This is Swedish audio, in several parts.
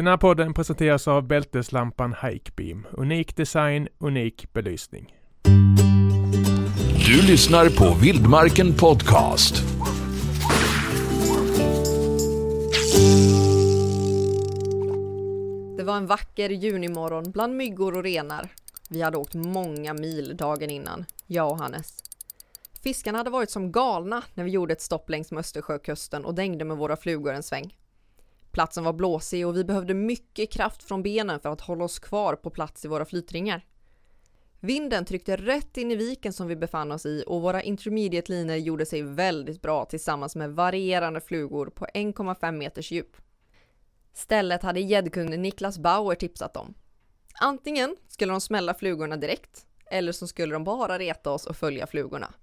Den här podden presenteras av bälteslampan Hikebeam. Unik design, unik belysning. Du lyssnar på Vildmarken Podcast. Det var en vacker junimorgon bland myggor och renar. Vi hade åkt många mil dagen innan, jag och Hannes. Fiskarna hade varit som galna när vi gjorde ett stopp längs med Östersjökusten och dängde med våra flugor en sväng. Platsen var blåsig och vi behövde mycket kraft från benen för att hålla oss kvar på plats i våra flytringar. Vinden tryckte rätt in i viken som vi befann oss i och våra intermediate linor gjorde sig väldigt bra tillsammans med varierande flugor på 1,5 meters djup. Stället hade gäddkunden Niklas Bauer tipsat om. Antingen skulle de smälla flugorna direkt eller så skulle de bara reta oss och följa flugorna.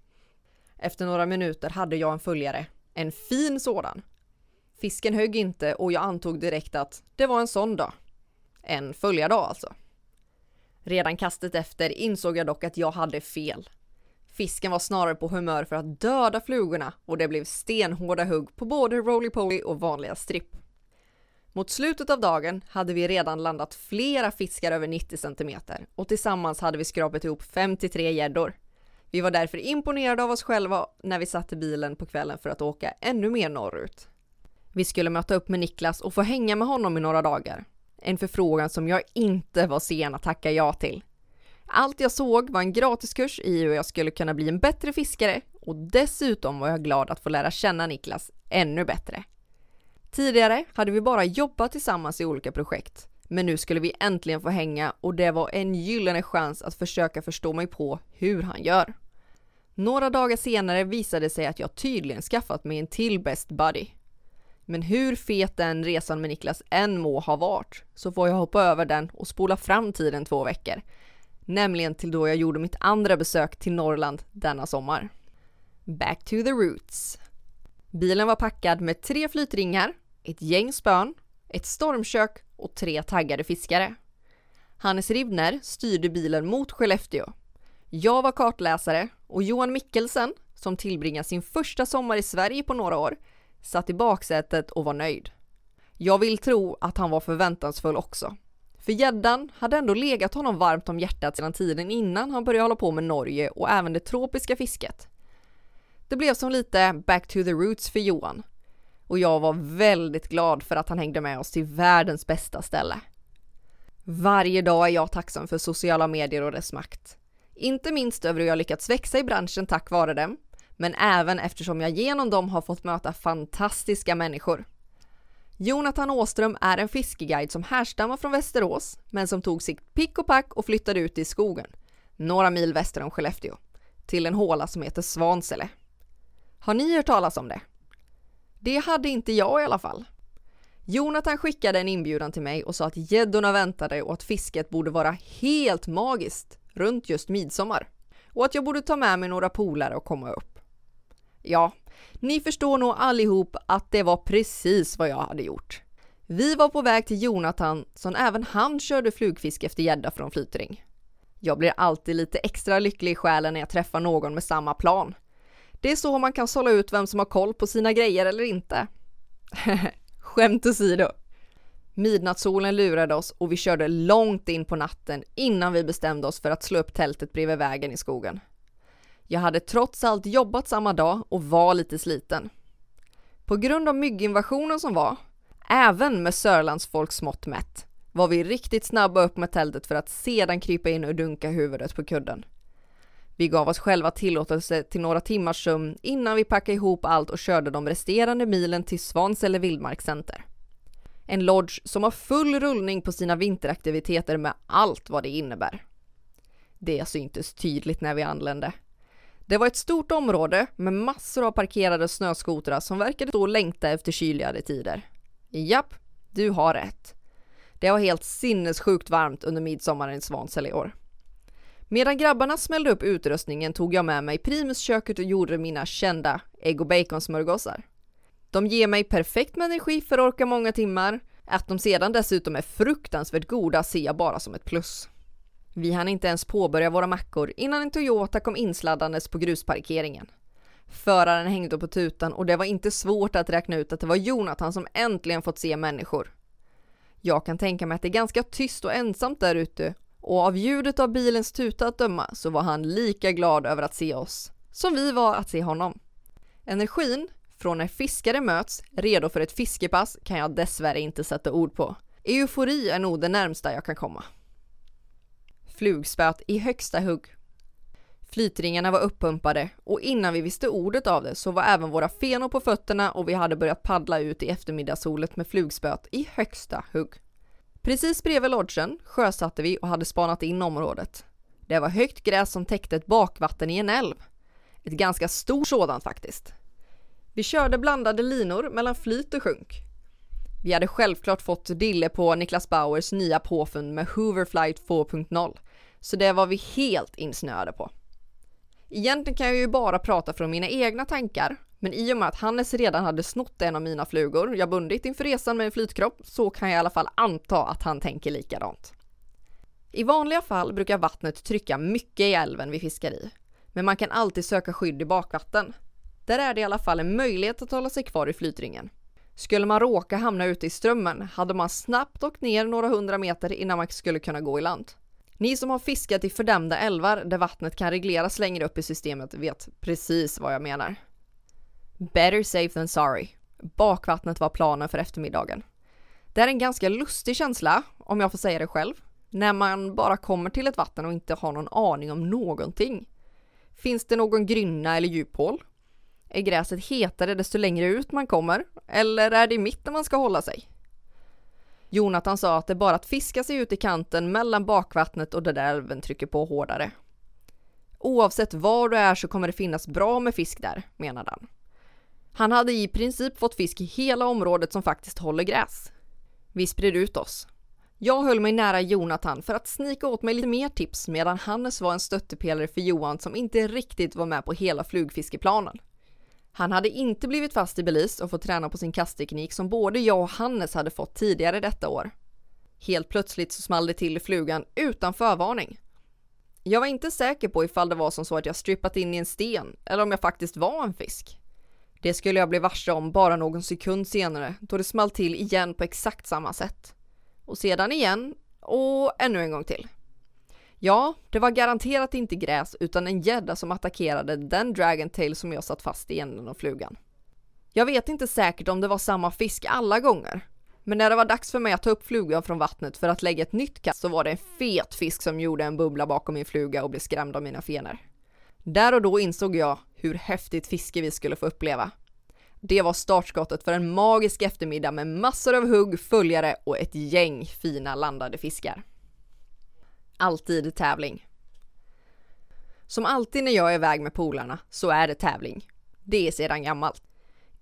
Efter några minuter hade jag en följare, en fin sådan. Fisken högg inte och jag antog direkt att det var en sån dag. En följardag alltså. Redan kastet efter insåg jag dock att jag hade fel. Fisken var snarare på humör för att döda flugorna och det blev stenhårda hugg på både roly-poly och vanliga stripp. Mot slutet av dagen hade vi redan landat flera fiskar över 90 cm och tillsammans hade vi skrapat ihop 53 gäddor. Vi var därför imponerade av oss själva när vi satte bilen på kvällen för att åka ännu mer norrut. Vi skulle möta upp med Niklas och få hänga med honom i några dagar. En förfrågan som jag inte var sen att tacka ja till. Allt jag såg var en gratiskurs i hur jag skulle kunna bli en bättre fiskare och dessutom var jag glad att få lära känna Niklas ännu bättre. Tidigare hade vi bara jobbat tillsammans i olika projekt, men nu skulle vi äntligen få hänga och det var en gyllene chans att försöka förstå mig på hur han gör. Några dagar senare visade det sig att jag tydligen skaffat mig en till best buddy. Men hur fet den resan med Niklas än må ha varit så får jag hoppa över den och spola fram tiden två veckor. Nämligen till då jag gjorde mitt andra besök till Norrland denna sommar. Back to the roots. Bilen var packad med tre flytringar, ett gäng spön, ett stormkök och tre taggade fiskare. Hannes Ribner styrde bilen mot Skellefteå. Jag var kartläsare och Johan Mikkelsen, som tillbringar sin första sommar i Sverige på några år, satt i baksätet och var nöjd. Jag vill tro att han var förväntansfull också. För gäddan hade ändå legat honom varmt om hjärtat sedan tiden innan han började hålla på med Norge och även det tropiska fisket. Det blev som lite back to the roots för Johan. Och jag var väldigt glad för att han hängde med oss till världens bästa ställe. Varje dag är jag tacksam för sociala medier och dess makt. Inte minst över hur jag lyckats växa i branschen tack vare dem, men även eftersom jag genom dem har fått möta fantastiska människor. Jonathan Åström är en fiskeguide som härstammar från Västerås, men som tog sitt pick och pack och flyttade ut i skogen, några mil väster om Skellefteå, till en håla som heter Svansele. Har ni hört talas om det? Det hade inte jag i alla fall. Jonathan skickade en inbjudan till mig och sa att gäddorna väntade och att fisket borde vara helt magiskt runt just midsommar och att jag borde ta med mig några polare och komma upp. Ja, ni förstår nog allihop att det var precis vad jag hade gjort. Vi var på väg till Jonathan som även han körde flugfiske efter gädda från Flytring. Jag blir alltid lite extra lycklig i själen när jag träffar någon med samma plan. Det är så man kan sålla ut vem som har koll på sina grejer eller inte. Skämt åsido. Midnattssolen lurade oss och vi körde långt in på natten innan vi bestämde oss för att slå upp tältet bredvid vägen i skogen. Jag hade trots allt jobbat samma dag och var lite sliten. På grund av mygginvasionen som var, även med Sörlandsfolks mått mätt, var vi riktigt snabba upp med tältet för att sedan krypa in och dunka huvudet på kudden. Vi gav oss själva tillåtelse till några timmars sömn innan vi packade ihop allt och körde de resterande milen till Svansele vildmarkscenter. En lodge som har full rullning på sina vinteraktiviteter med allt vad det innebär. Det syntes tydligt när vi anlände. Det var ett stort område med massor av parkerade snöskotrar som verkade stå och längta efter kyligare tider. Japp, du har rätt. Det var helt sinnessjukt varmt under midsommaren i Svansele i år. Medan grabbarna smällde upp utrustningen tog jag med mig primusköket och gjorde mina kända ägg och baconsmörgåsar. De ger mig perfekt med energi för att orka många timmar. Att de sedan dessutom är fruktansvärt goda ser jag bara som ett plus. Vi hann inte ens påbörja våra mackor innan en Toyota kom insladdandes på grusparkeringen. Föraren hängde på tutan och det var inte svårt att räkna ut att det var Jonathan som äntligen fått se människor. Jag kan tänka mig att det är ganska tyst och ensamt där ute och av ljudet av bilens tuta att döma så var han lika glad över att se oss som vi var att se honom. Energin från när fiskare möts redo för ett fiskepass kan jag dessvärre inte sätta ord på. Eufori är nog det närmsta jag kan komma. Flugspöt i högsta hugg. Flytringarna var uppumpade och innan vi visste ordet av det så var även våra fenor på fötterna och vi hade börjat paddla ut i eftermiddagssolet med flugspöt i högsta hugg. Precis bredvid lodgen sjösatte vi och hade spanat in området. Det var högt gräs som täckte ett bakvatten i en älv. Ett ganska stort sådant faktiskt. Vi körde blandade linor mellan flyt och sjunk. Vi hade självklart fått dille på Niklas Bauers nya påfund med Hoover Flight 2.0, så det var vi helt insnöade på. Egentligen kan jag ju bara prata från mina egna tankar, men i och med att Hannes redan hade snott en av mina flugor jag bundit inför resan med en flytkropp så kan jag i alla fall anta att han tänker likadant. I vanliga fall brukar vattnet trycka mycket i älven vi fiskar i, men man kan alltid söka skydd i bakvatten. Där är det i alla fall en möjlighet att hålla sig kvar i flytringen. Skulle man råka hamna ute i strömmen hade man snabbt åkt ner några hundra meter innan man skulle kunna gå i land. Ni som har fiskat i fördämda älvar där vattnet kan regleras längre upp i systemet vet precis vad jag menar. Better safe than sorry. Bakvattnet var planen för eftermiddagen. Det är en ganska lustig känsla, om jag får säga det själv, när man bara kommer till ett vatten och inte har någon aning om någonting. Finns det någon grynna eller djuphål? Är gräset hetare desto längre ut man kommer? Eller är det i mitten man ska hålla sig? Jonathan sa att det är bara att fiska sig ut i kanten mellan bakvattnet och där älven trycker på hårdare. Oavsett var du är så kommer det finnas bra med fisk där, menade han. Han hade i princip fått fisk i hela området som faktiskt håller gräs. Vi spred ut oss. Jag höll mig nära Jonathan för att snika åt mig lite mer tips medan Hannes var en stöttepelare för Johan som inte riktigt var med på hela flugfiskeplanen. Han hade inte blivit fast i Belize och fått träna på sin kastteknik som både jag och Hannes hade fått tidigare detta år. Helt plötsligt så small det till i flugan utan förvarning. Jag var inte säker på ifall det var som så att jag strippat in i en sten eller om jag faktiskt var en fisk. Det skulle jag bli varse om bara någon sekund senare då det small till igen på exakt samma sätt. Och sedan igen och ännu en gång till. Ja, det var garanterat inte gräs utan en gädda som attackerade den dragon tail som jag satt fast i änden av flugan. Jag vet inte säkert om det var samma fisk alla gånger, men när det var dags för mig att ta upp flugan från vattnet för att lägga ett nytt kast så var det en fet fisk som gjorde en bubbla bakom min fluga och blev skrämd av mina fenor. Där och då insåg jag hur häftigt fiske vi skulle få uppleva. Det var startskottet för en magisk eftermiddag med massor av hugg, följare och ett gäng fina landade fiskar. Alltid tävling. Som alltid när jag är iväg med polarna så är det tävling. Det är sedan gammalt.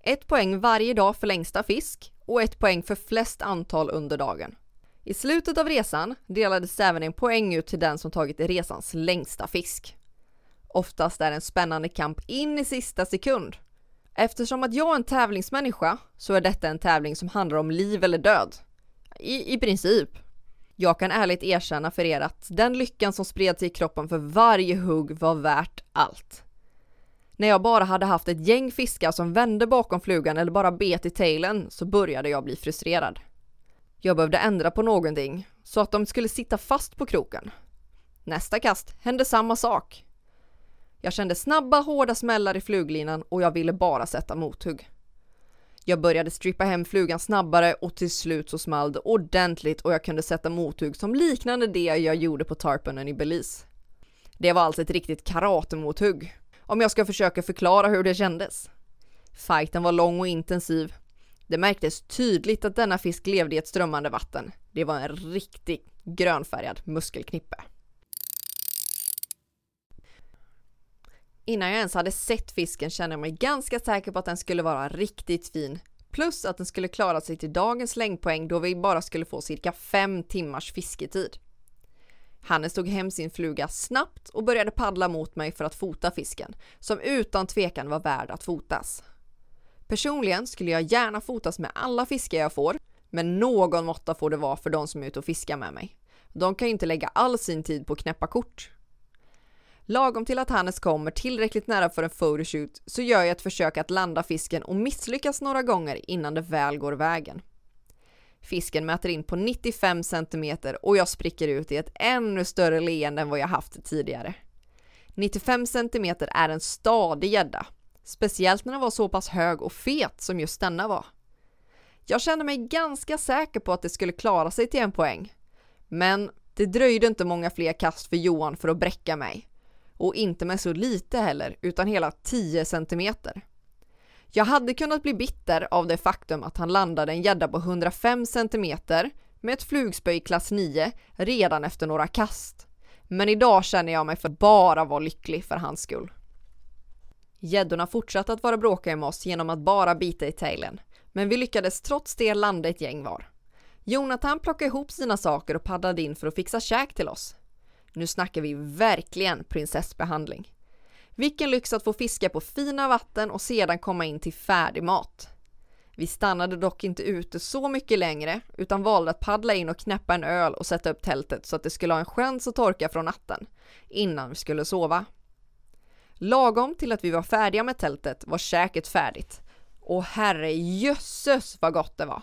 Ett poäng varje dag för längsta fisk och ett poäng för flest antal under dagen. I slutet av resan delades även en poäng ut till den som tagit resans längsta fisk. Oftast är det en spännande kamp in i sista sekund. Eftersom att jag är en tävlingsmänniska så är detta en tävling som handlar om liv eller död. I, i princip. Jag kan ärligt erkänna för er att den lyckan som spred sig i kroppen för varje hugg var värt allt. När jag bara hade haft ett gäng fiskar som vände bakom flugan eller bara bet i tailen så började jag bli frustrerad. Jag behövde ändra på någonting så att de skulle sitta fast på kroken. Nästa kast hände samma sak. Jag kände snabba hårda smällar i fluglinan och jag ville bara sätta mothugg. Jag började strippa hem flugan snabbare och till slut så small det ordentligt och jag kunde sätta mothugg som liknande det jag gjorde på tarponen i Belize. Det var alltså ett riktigt karatemothugg, om jag ska försöka förklara hur det kändes. Fighten var lång och intensiv. Det märktes tydligt att denna fisk levde i ett strömmande vatten. Det var en riktig grönfärgad muskelknippe. Innan jag ens hade sett fisken kände jag mig ganska säker på att den skulle vara riktigt fin. Plus att den skulle klara sig till dagens längdpoäng då vi bara skulle få cirka fem timmars fisketid. Hannes tog hem sin fluga snabbt och började paddla mot mig för att fota fisken, som utan tvekan var värd att fotas. Personligen skulle jag gärna fotas med alla fiskar jag får, men någon måtta får det vara för de som är ute och fiskar med mig. De kan ju inte lägga all sin tid på att knäppa kort. Lagom till att Hannes kommer tillräckligt nära för en photoshoot så gör jag ett försök att landa fisken och misslyckas några gånger innan det väl går vägen. Fisken mäter in på 95 cm och jag spricker ut i ett ännu större leende än vad jag haft tidigare. 95 cm är en stadig gädda, speciellt när den var så pass hög och fet som just denna var. Jag kände mig ganska säker på att det skulle klara sig till en poäng. Men det dröjde inte många fler kast för Johan för att bräcka mig. Och inte med så lite heller, utan hela 10 centimeter. Jag hade kunnat bli bitter av det faktum att han landade en gädda på 105 cm med ett flugspö i klass 9 redan efter några kast. Men idag känner jag mig för bara vara lycklig för hans skull. Gäddorna fortsatte att vara bråkiga med oss genom att bara bita i tailen, men vi lyckades trots det landa ett gäng var. Jonathan plockade ihop sina saker och paddlade in för att fixa käk till oss. Nu snackar vi verkligen prinsessbehandling. Vilken lyx att få fiska på fina vatten och sedan komma in till färdig mat. Vi stannade dock inte ute så mycket längre utan valde att paddla in och knäppa en öl och sätta upp tältet så att det skulle ha en chans att torka från natten innan vi skulle sova. Lagom till att vi var färdiga med tältet var käket färdigt. Och herre jösses vad gott det var!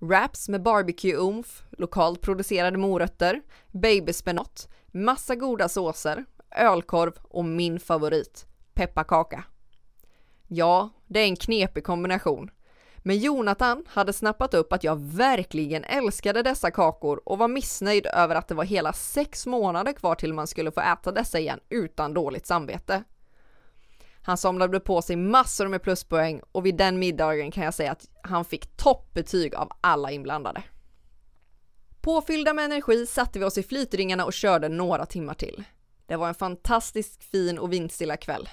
Wraps med barbecue-umf, lokalt producerade morötter, babyspenat, massa goda såser, ölkorv och min favorit, pepparkaka. Ja, det är en knepig kombination. Men Jonathan hade snappat upp att jag verkligen älskade dessa kakor och var missnöjd över att det var hela sex månader kvar till man skulle få äta dessa igen utan dåligt samvete. Han samlade på sig massor med pluspoäng och vid den middagen kan jag säga att han fick toppbetyg av alla inblandade. Påfyllda med energi satte vi oss i flytringarna och körde några timmar till. Det var en fantastiskt fin och vindstilla kväll.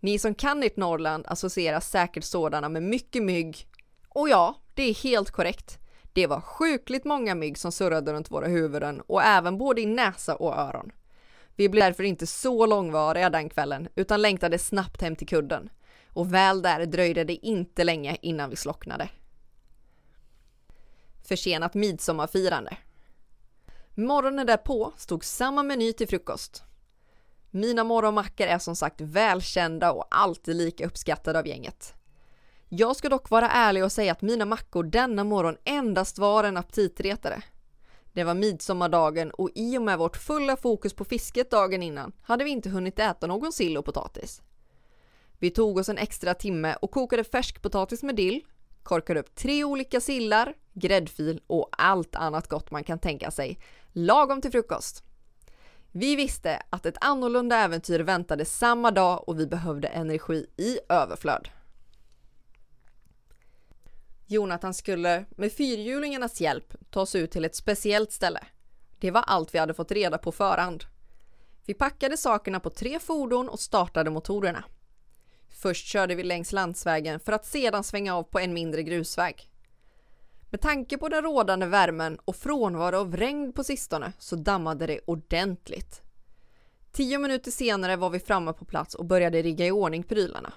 Ni som kan ert Norrland associerar säkert sådana med mycket mygg. Och ja, det är helt korrekt. Det var sjukligt många mygg som surrade runt våra huvuden och även både i näsa och öron. Vi blev därför inte så långvariga den kvällen utan längtade snabbt hem till kudden. Och väl där dröjde det inte länge innan vi slocknade. Försenat midsommarfirande. Morgonen därpå stod samma meny till frukost. Mina morgonmackor är som sagt välkända och alltid lika uppskattade av gänget. Jag ska dock vara ärlig och säga att mina mackor denna morgon endast var en aptitretare. Det var midsommardagen och i och med vårt fulla fokus på fisket dagen innan hade vi inte hunnit äta någon sill och potatis. Vi tog oss en extra timme och kokade färskpotatis med dill, korkade upp tre olika sillar, gräddfil och allt annat gott man kan tänka sig, lagom till frukost. Vi visste att ett annorlunda äventyr väntade samma dag och vi behövde energi i överflöd. Jonathan skulle med fyrhjulingarnas hjälp ta sig ut till ett speciellt ställe. Det var allt vi hade fått reda på förhand. Vi packade sakerna på tre fordon och startade motorerna. Först körde vi längs landsvägen för att sedan svänga av på en mindre grusväg. Med tanke på den rådande värmen och frånvaro av regn på sistone så dammade det ordentligt. Tio minuter senare var vi framme på plats och började rigga i ordning prylarna.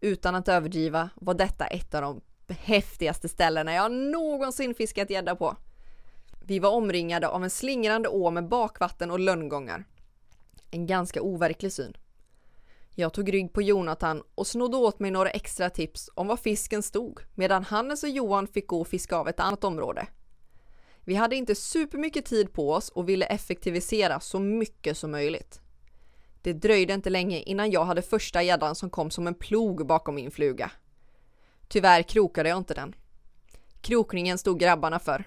Utan att överdriva var detta ett av de häftigaste ställena jag någonsin fiskat gädda på. Vi var omringade av en slingrande å med bakvatten och lönngångar. En ganska overklig syn. Jag tog rygg på Jonathan och snodde åt mig några extra tips om var fisken stod medan Hannes och Johan fick gå och fiska av ett annat område. Vi hade inte supermycket tid på oss och ville effektivisera så mycket som möjligt. Det dröjde inte länge innan jag hade första gäddan som kom som en plog bakom min fluga. Tyvärr krokade jag inte den. Krokningen stod grabbarna för.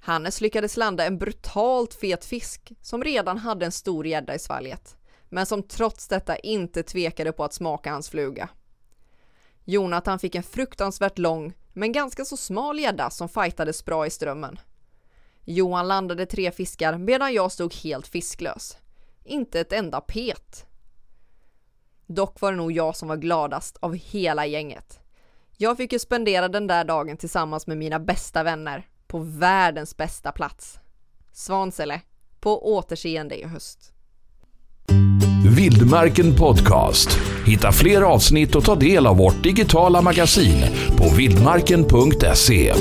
Hannes lyckades landa en brutalt fet fisk som redan hade en stor gädda i svalget, men som trots detta inte tvekade på att smaka hans fluga. Jonathan fick en fruktansvärt lång, men ganska så smal gädda som fightades bra i strömmen. Johan landade tre fiskar medan jag stod helt fisklös. Inte ett enda pet. Dock var det nog jag som var gladast av hela gänget. Jag fick ju spendera den där dagen tillsammans med mina bästa vänner på världens bästa plats. Svansele, på återseende i höst. Vildmarken Podcast. Hitta fler avsnitt och ta del av vårt digitala magasin på vildmarken.se.